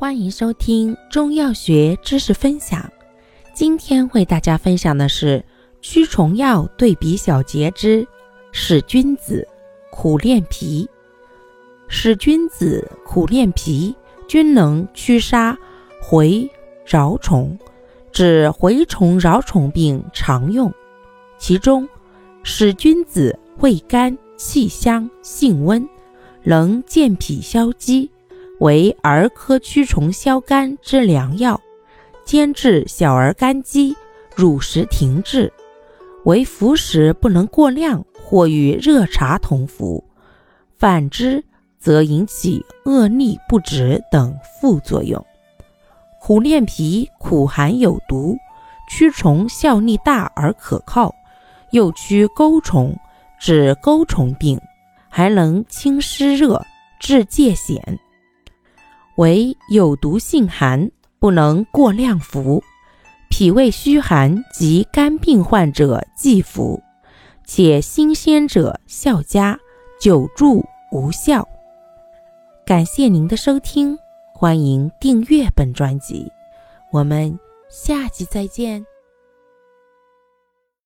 欢迎收听中药学知识分享。今天为大家分享的是驱虫药对比小节之使君子、苦练脾。使君子、苦练脾均能驱杀蛔、蛲虫，指蛔虫、蛲虫病常用。其中，使君子味甘、气香、性温，能健脾消积。为儿科驱虫消肝之良药，兼治小儿肝积、乳食停滞。为服食不能过量，或与热茶同服；反之，则引起恶逆不止等副作用。苦练皮苦寒有毒，驱虫效力大而可靠，又驱钩虫，治钩虫病，还能清湿热，治疥癣。为有毒性寒，不能过量服。脾胃虚寒及肝病患者忌服，且新鲜者效佳，久住无效。感谢您的收听，欢迎订阅本专辑，我们下集再见。